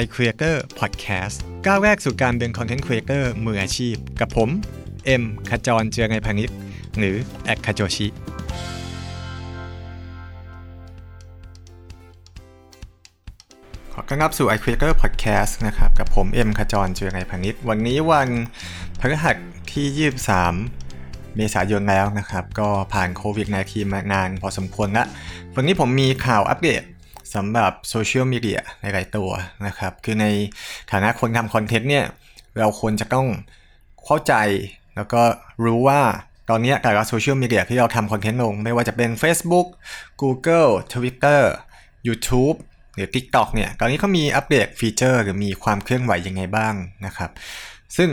iCreator Podcast ก้าวแรกสู่การเป็น Content Creator มืออาชีพ กับผม เอ็มขจรเจียรนัยพานิชย์หรือแอด khajochi ขอต้อนรับสู่ iCreator Podcast นะครับ กับผม เอ็มขจรเจียรนัยพานิชย์วันนี้วันพฤหัสที่ 23เมษายนแล้วนะครับ ก็ผ่านโควิด -19 มานานพอสมควรละวันนี้ผมมีข่าวอัปเดต สำหรับโซเชียลมีเดียหลายๆตัวนะครับ คือในฐานะคนทำคอนเทนต์เนี่ยเราควรจะต้องเข้าใจแล้วก็รู้ว่าตอนนี้แต่ละโซเชียลมีเดียที่เราทำคอนเทนต์ลง ไม่ว่าจะเป็น Facebook Google Twitter YouTube หรือ TikTok เนี่ย ตอนนี้เขามีอัปเดตฟีเจอร์หรือมีความเคลื่อนไหวยังไงบ้างนะครับ ซึ่ง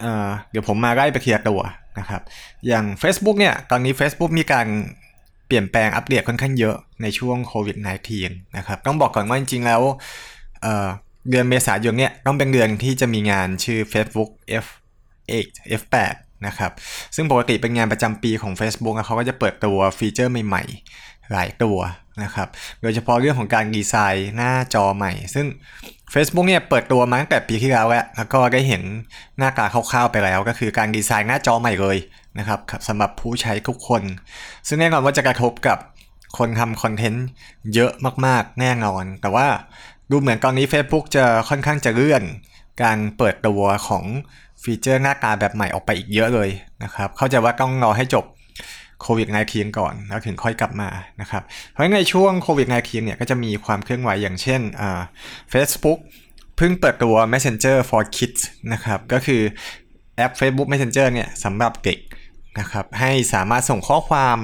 เเดี๋ยวผมมาไล่ไปเคลียร์ตัวนะครับ อย่าง Facebook เนี่ย ตอนนี้ Facebook มีการ เปลี่ยนแปลงอัปเดตค่อนข้างเยอะในช่วงโควิด -19 นะครับ ต้องบอกก่อนว่าจริงๆ แล้วเเดือนเมษายนเนี่ยต้องเป็นเดือนที่จะมีงานชื่อ Facebook F8 F8 นะครับ ซึ่งปกติเป็นงานประจำปีของ Facebook เขาก็จะเปิดตัวฟีเจอร์ใหม่ๆ หลายตัว นะครับ โดยเฉพาะเรื่องของการดีไซน์หน้าจอใหม่ ซึ่ง Facebook เนี่ยเปิดตัวมาตั้งแต่ปีที่แล้วแล้วแล้วก็ได้เห็นหน้าตาคร่าวๆไปแล้ว ก็คือการดีไซน์หน้าจอใหม่เลยนะครับสำหรับผู้ใช้ทุกคน ซึ่งแน่นอนว่าจะกระทบกับคนทำคอนเทนต์เยอะมากๆ แน่นอน แต่ว่าดูเหมือนตอนนี้ Facebook จะค่อนข้างจะเลื่อนการเปิดตัวของฟีเจอร์หน้าตาแบบใหม่ออกไปอีกเยอะเลยนะครับ เข้าใจว่าต้องรอให้จบ โควิด -19 ก่อน แล้วถึงค่อยกลับมานะครับ เพราะในช่วงโควิด -19 เนี่ยก็จะมีความเคลื่อนไหวอย่างเช่นอ่า Facebook เพิ่งเปิดตัว Messenger for Kids นะครับก็คือแอป Facebook Messenger เนี่ยสำหรับเด็กนะครับให้สามารถส่งข้อความ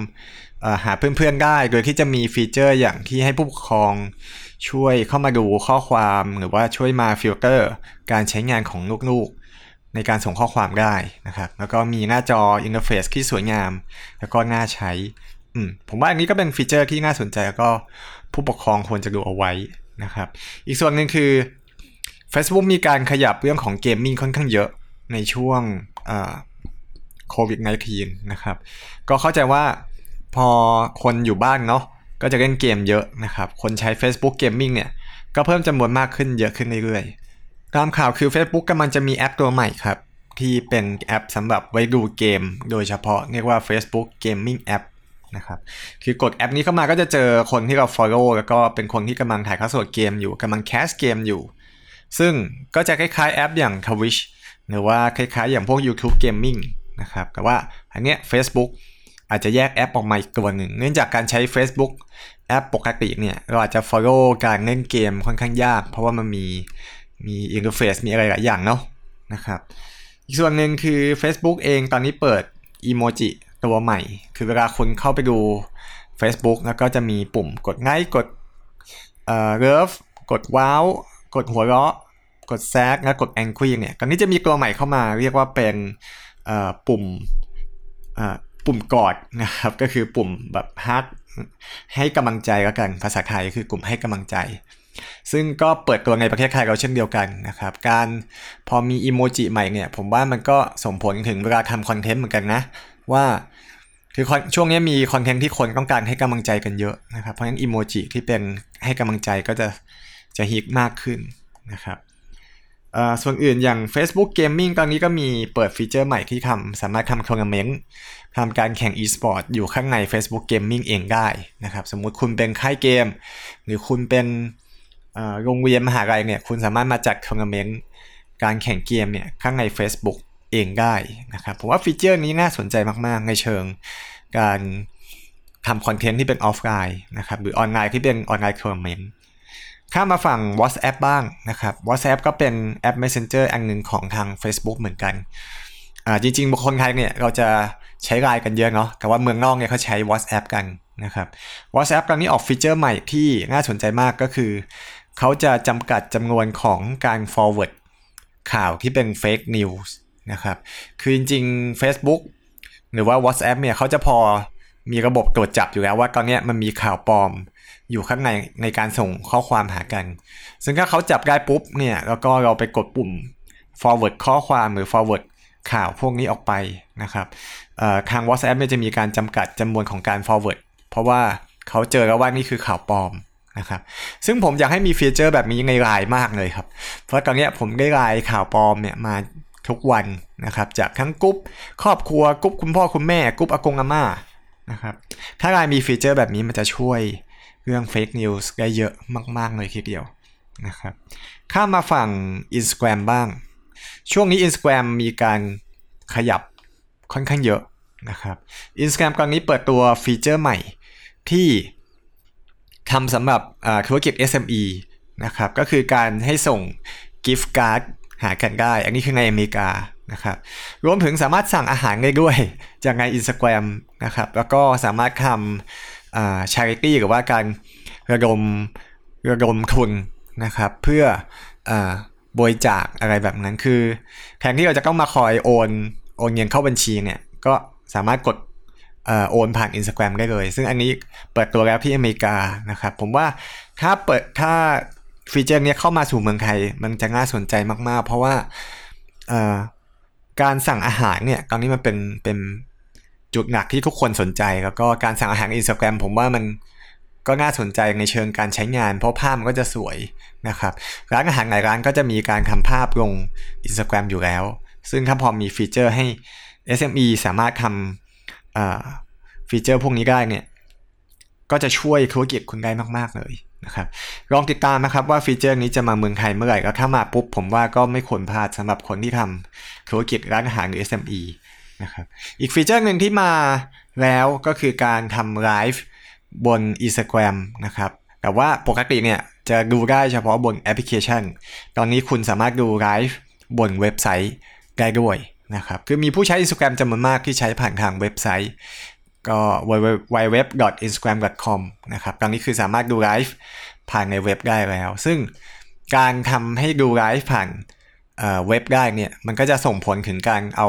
หาเพื่อนๆได้ โดยที่จะมีฟีเจอร์อย่างที่ให้ผู้ปกครองช่วยเข้ามาดูข้อความหรือว่าช่วยมาฟิลเตอร์ การใช้งานของลูกๆ ในการส่งข้อความได้นะครับ แล้วก็มีหน้าจอ interface ที่สวยงาม แล้วก็น่าใช้ผมว่าอันนี้ก็เป็นฟีเจอร์ที่น่าสนใจแล้วก็ผู้ปกครองควรจะดูเอาไว้นะครับ อีกส่วนหนึ่งคือ Facebook มีการขยับเรื่องของเกมมิ่งค่อนข้างเยอะในช่วงโควิด -19 นะครับ ก็เข้าใจว่าพอคนอยู่บ้านเนาะก็จะเล่นเกมเยอะนะครับ คนใช้ Facebook Gaming เนี่ย ก็เพิ่มจำนวนมากขึ้นเยอะขึ้นเรื่อยๆ ตามข่าวคือ Facebook กำลังจะมีแอปตัวใหม่ครับ ที่เป็นแอปสำหรับไว้ดูเกม โดยเฉพาะเรียกว่า Facebook Gaming App นะครับคือกดแอปนี้เข้ามาก็จะเจอคนที่เรา follow แล้วก็เป็นคนที่กำลังถ่ายทอดสดเกมอยู่กำลังแคสเกมอยู่ ซึ่งก็จะคล้ายๆแอปอย่าง Twitch หรือว่าคล้ายๆ อย่างพวก YouTube Gaming นะครับแต่ว่าอันเนี้ย Facebook อาจจะแยกแอปออกมาอีกตัวหนึ่ง เนื่องจากการใช้ Facebook แอปปกติเนี่ย เราอาจจะ follow การเล่นเกมค่อนข้างยาก เพราะว่ามันมี มี interface มีอะไรหลายอย่างเนาะนะครับ อีกส่วนหนึ่งคือ Facebook เองตอนนี้เปิดอีโมจิตัวใหม่ คือเวลาคนเข้าไปดู Facebook แล้วก็จะมีปุ่มกดไลค์กดเอ่อเลิฟกดว้าว กดหัวเราะ กดแซกและกดแองกี้เนี่ยตอนนี้จะมีตัวใหม่เข้ามาเรียกว่าเป็นเอ่อปุ่มเอ่อปุ่มกอดนะครับก็คือปุ่มแบบฮักให้กำลังใจแล้วกันภาษาไทยคือกลุ่มให้กำลังใจ ซึ่งก็เปิดตัวในประเทศไทยเราเช่นเดียวกันนะครับ การพอมีอีโมจิใหม่เนี่ย ผมว่ามันก็ส่งผลถึงเวลาทำคอนเทนต์เหมือนกันนะ ว่าคือช่วงนี้มีคอนเทนต์ที่คนต้องการให้กำลังใจกันเยอะนะครับ เพราะฉะนั้นอีโมจิที่เป็นให้กำลังใจก็จะจะฮิตมากขึ้นนะครับส่วนอื่นอย่าง Facebook Gaming ตอนนี้ก็มีเปิดฟีเจอร์ใหม่ที่ทำสามารถทำทัวร์นาเมนต์ทำการแข่ง e-sport อยู่ข้างใน Facebook Gaming เองได้นะครับ สมมุติคุณเป็นค่ายเกม หรือคุณเป็น โรงเรียนมหาลัยเนี่ยคุณสามารถมาจัดทัวร์นาเมนต์การแข่งเกมเนี่ยข้างใน Facebook เองได้นะครับผมว่าฟีเจอร์นี้น่าสนใจมากๆ ในเชิงการทำคอนเทนต์ที่เป็นออฟไลน์นะครับหรือออนไลน์ที่เป็น online tournament ข้ามมาฝั่ง WhatsApp บ้างนะครับ WhatsApp ก็เป็นแอป Messenger อันหนึ่งของทาง Facebook เหมือนกันอ่าจริงๆบุคคลไทยเนี่ยเราจะใช้ไลน์กันเยอะเนาะแต่ว่าเมืองนอกเนี่ยเขาใช้ WhatsApp กันนะครับ WhatsApp ตอนนี้ออกฟีเจอร์ใหม่ที่น่าสนใจมากก็คือ เขาจะจำกัดจำนวนของการ forward ข่าวที่เป็น fake news นะครับ คือจริงๆ Facebook หรือว่า WhatsApp เนี่ยเขาจะพอมีระบบตรวจจับอยู่แล้วว่าตอนนี้มันมีข่าวปลอมอยู่ข้างในในการส่งข้อความหากัน ซึ่งถ้าเขาจับได้ปุ๊บเนี่ยแล้วก็เราไปกดปุ่ม forward ข้อความหรือ forward ข่าวพวกนี้ออกไปนะครับทาง WhatsApp เนี่ยจะมีการจำกัดจำนวนของการ forward เพราะว่าเขาเจอแล้วว่านี่คือข่าวปลอม นะครับซึ่งผมอยากให้มีฟีเจอร์แบบนี้ในไลน์มากเลยครับ เพราะตอนนี้ผมได้ไลน์ข่าวปลอมเนี่ยมาทุกวันนะครับจากทั้งกรุ๊ปครอบครัวกรุ๊ปคุณพ่อคุณแม่กรุ๊ปอากงอาม่านะครับถ้าไลน์มีฟีเจอร์แบบนี้มันจะช่วยเรื่อง fake news ได้เยอะมาก ๆ เลยทีเดียวนะครับข้ามมาฝั่ง Instagram บ้าง ช่วงนี้ Instagram มีการขยับค่อนข้างเยอะนะครับ Instagram ตอนนี้เปิดตัวฟีเจอร์ใหม่ที่ ทำสำหรับธุรกิจ SME นะครับ ก็คือการให้ส่ง gift card หากันได้ อันนี้คือในอเมริกานะครับรวมถึงสามารถสั่งอาหารได้ด้วยจากใน Instagram นะครับแล้วก็สามารถทำ charity หรือว่าการระดมระดมทุนนะครับ เพื่อบริจาคอะไรแบบนั้นคือแทนที่เราจะต้องมาคอยโอน โอนเงินเข้าบัญชีเนี่ย ก็สามารถกด โอนผ่าน Instagram ได้เลย ซึ่งอันนี้เปิดตัวแล้วที่อเมริกานะครับ ผมว่าถ้าเปิดถ้าฟีเจอร์นี้เข้ามาสู่เมืองไทย มันจะน่าสนใจมาก ๆ เพราะว่าการสั่งอาหารเนี่ยตอนนี้มันเป็นเป็นจุดหนักที่ทุกคนสนใจ แล้วก็การสั่งอาหารอินสตาแกรมผมว่ามันก็น่าสนใจในเชิงการใช้งาน เพราะภาพมันก็จะสวยนะครับร้านอาหารหลายร้านก็จะมีการทำภาพลง Instagram อยู่แล้ว ซึ่งถ้าพอมีฟีเจอร์ให้ SME สามารถทำ ฟีเจอร์พวกนี้ได้เนี่ย ก็จะช่วยธุรกิจคุณได้มาก ๆ เลยนะครับลองติดตามนะครับว่าฟีเจอร์นี้จะมาเมืองไทยเมื่อไหร่ แล้วถ้ามาปุ๊บผมว่าก็ไม่ควรพลาดสำหรับคนที่ทำธุรกิจร้านอาหารหรือ SME นะครับอีกฟีเจอร์หนึ่งที่มาแล้วก็คือการทำไลฟ์บน Instagram นะครับแต่ว่าปกติเนี่ยจะดูได้เฉพาะบนแอปพลิเคชัน ตอนนี้คุณสามารถดูไลฟ์บนเว็บไซต์ได้ด้วย นะครับ คือมีผู้ใช้ Instagram จำนวนมากที่ใช้ผ่านทางเว็บไซต์ ก็ www.instagram.com นะครับ ตอนนี้คือสามารถดูไลฟ์ผ่านในเว็บได้แล้ว ซึ่งการทำให้ดูไลฟ์ผ่านเว็บได้เนี่ย มันก็จะส่งผลถึงการเอา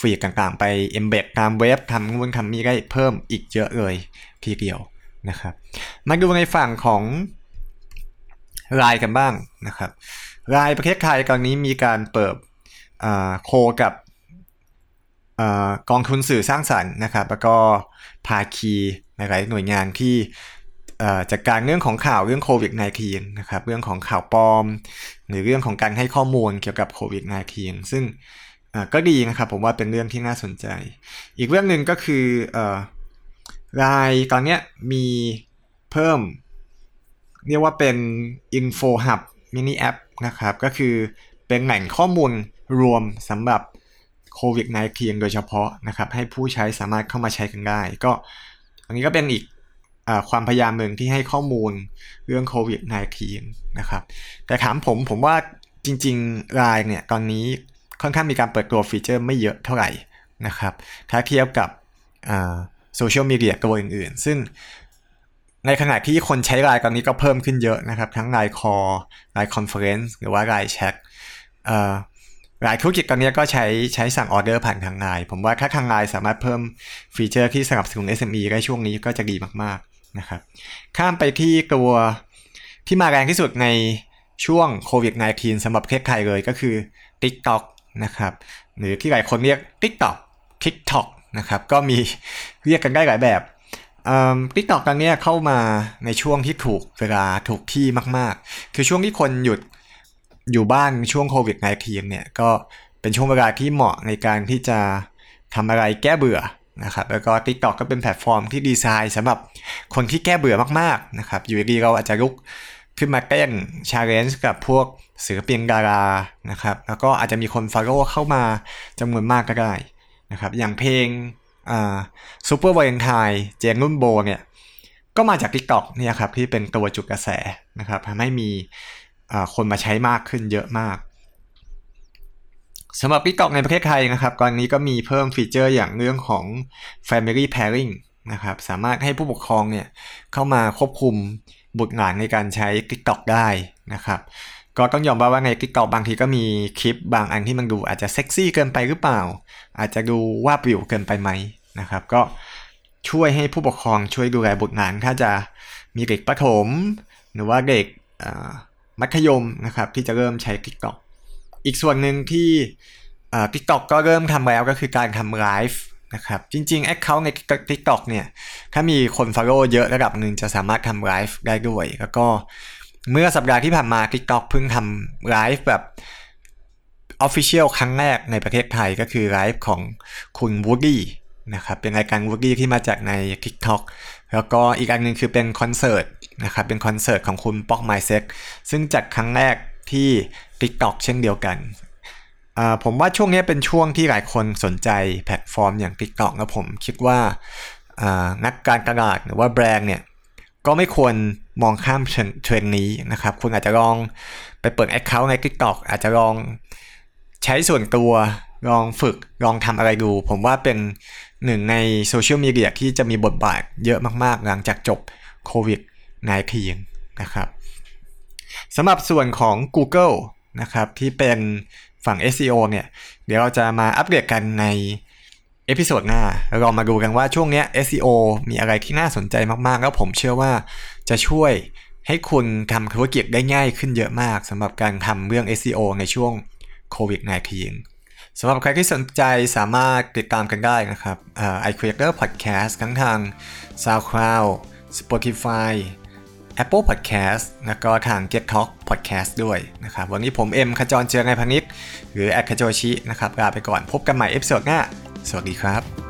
ฟีดต่างๆ ไป embed ตามเว็บทำนู่นทำนี่ได้เพิ่มอีกเยอะเลยทีเดียวนะครับ มาดูในฝั่งของรายกันบ้างนะครับรายประเทศไทยตอนนี้มีการเปิด โคกับกองทุนสื่อสร้างสรรค์นะครับ แล้วก็ภาคีหลายหน่วยงานที่จากการเรื่องของข่าวเรื่องโควิด -19 นะครับเรื่องของข่าวปลอม หรือเรื่องของการให้ข้อมูลเกี่ยวกับโควิด -19 ซึ่งก็ดีนะครับผมว่าเป็นเรื่องที่น่าสนใจ อีกเรื่องหนึ่งก็คือรายตอนนี้มีเพิ่ม เรียกว่าเป็น Info Hub Mini App นะครับ ก็คือเป็นแหล่งข้อมูล รวมสำหรับโควิด -19 โดยเฉพาะนะครับ ให้ผู้ใช้สามารถเข้ามาใช้กันได้ ก็อันนี้ก็เป็นอีกอความพยายามหนึ่งที่ให้ข้อมูลเรื่องโควิด -19 นะครับ แต่ถามผมผมว่าจริงๆรายเนี่ยตอนนี้ค่อนข้างมีการเปิดตัวฟีเจอร์ไม่เยอะเท่าไหร่นะครับ ถ้าเทียบกับโซเชียลมีเดียตัวอื่นๆ ซึ่งในขณะที่คนใช้ไลน์ตอนนี้ก็เพิ่มขึ้นเยอะนะครับ ทั้ง LINE Call LINE Conference หรือว่า LINE Chat หลายธุรกิจตอนนี้ก็ใช้ใช้สั่งออเดอร์ผ่านทางไลน์ผมว่าถ้าทางไลน์สามารถเพิ่มฟีเจอร์ที่สนับสนุน SME ได้ช่วงนี้ก็จะดีมากๆนะครับข้ามไปที่ตัวที่มาแรงที่สุดในช่วงโควิด -19 สำหรับประเทศไทยเลยก็คือ TikTok นะครับหรือที่หลายคนเรียก TikTok TikTok นะครับก็มีเรียกกันได้หลายแบบ TikTok ตอนนี้เข้ามาในช่วงที่ถูกเวลาถูกที่มาก ๆ คือช่วงที่คนหยุด อยู่บ้านช่วงโควิด -19 เนี่ยก็เป็นช่วงเวลาที่เหมาะในการที่จะทำอะไรแก้เบื่อนะครับแล้วก็ TikTok ก็เป็นแพลตฟอร์มที่ดีไซน์สำหรับคนที่แก้เบื่อมากๆนะครับอยู่ดีเราอาจจะลุกขึ้นมาเต้น challenge กับพวกศิลปินดารานะครับแล้วก็อาจจะมีคน follow เข้ามาจำนวนมากก็ได้นะครับอย่างเพลงอ่าซูเปอร์วาเลนไทน์เจนนุ่นโบว์เนี่ยก็มาจาก TikTok เนี่ยครับที่เป็นตัวจุดกระแสนะครับทำให้มี คนมาใช้มากขึ้นเยอะมากสำหรับ TikTok ในประเทศไทยนะครับตอนนี้ก็มีเพิ่มฟีเจอร์อย่างเรื่องของ Family Pairing นะครับสามารถให้ผู้ปกครองเนี่ยเข้ามาควบคุมบุตรหลานในการใช้ TikTok ได้นะครับก็ต้องยอมรับว่าใน TikTok บางทีก็มีคลิปบางอันที่มันดูอาจจะเซ็กซี่เกินไปหรือเปล่า อาจจะดูว่าปิวเกินไปไหมนะครับก็ช่วยให้ผู้ปกครองช่วยดูแลบุตรหลานถ้าจะมีเด็กประถม หรือว่าเด็ก มัธยมนะครับที่จะเริ่มใช้ TikTok อีกส่วนหนึ่งที่ TikTok ก็เริ่มทำแล้วก็คือการทำไลฟ์นะครับจริงๆ Account ใน TikTok เนี่ยถ้ามีคน follow เยอะระดับหนึ่งจะสามารถทำไลฟ์ได้ด้วย แล้วก็เมื่อสัปดาห์ที่ผ่านมา TikTok เพิ่งทำไลฟ์แบบ Official ครั้งแรกในประเทศไทยก็คือไลฟ์ของคุณวูดดี้ นะครับเป็นรายการวูดดี้ที่มาจากใน TikTok แล้วก็อีกอันหนึ่งคือเป็นคอนเสิร์ตนะครับเป็นคอนเสิร์ตของคุณป๊อก Mindset ซึ่งจัดครั้งแรกที่ TikTok เช่นเดียวกันผมว่าช่วงนี้เป็นช่วงที่หลายคนสนใจแพลตฟอร์มอย่าง TikTok แล้วผมคิดว่านักการตลาดหรือว่าแบรนด์เนี่ยก็ไม่ควรมองข้ามเทรนด์นี้นะครับ คุณอาจจะลองไปเปิด Account ใน TikTok อาจจะลองใช้ส่วนตัว ลองฝึกลองทำอะไรดู ผมว่าเป็นหนึ่งในโซเชียลมีเดียที่จะมีบทบาทเยอะมากๆ หลังจากจบโควิด -19 นะครับสำหรับส่วนของ Google นะครับที่เป็นฝั่ง SEO เนี่ย เดี๋ยวเราจะมาอัปเดตกันใน episode หน้าเรามาดูกันว่าช่วงนี้ SEO มีอะไรที่น่าสนใจมาก ๆ แล้วผมเชื่อว่าจะช่วยให้คุณทำธุรกิจได้ง่ายขึ้นเยอะมากสำหรับการทำเรื่อง SEO ในช่วงโควิด -19 สำหรับใครที่สนใจสามารถติดตามกันได้นะครับไอค iCreator Podcast ทั้งทาง SoundCloud Spotify Apple Podcast แล้วก็ทาง GetTalks Podcast ด้วยนะครับ วันนี้ผมเอ็มขจรเจียรนัยพานิชย์หรือแอด khajochi นะครับลาไปก่อนพบกันใหม่ episode หน้า สวัสดีครับ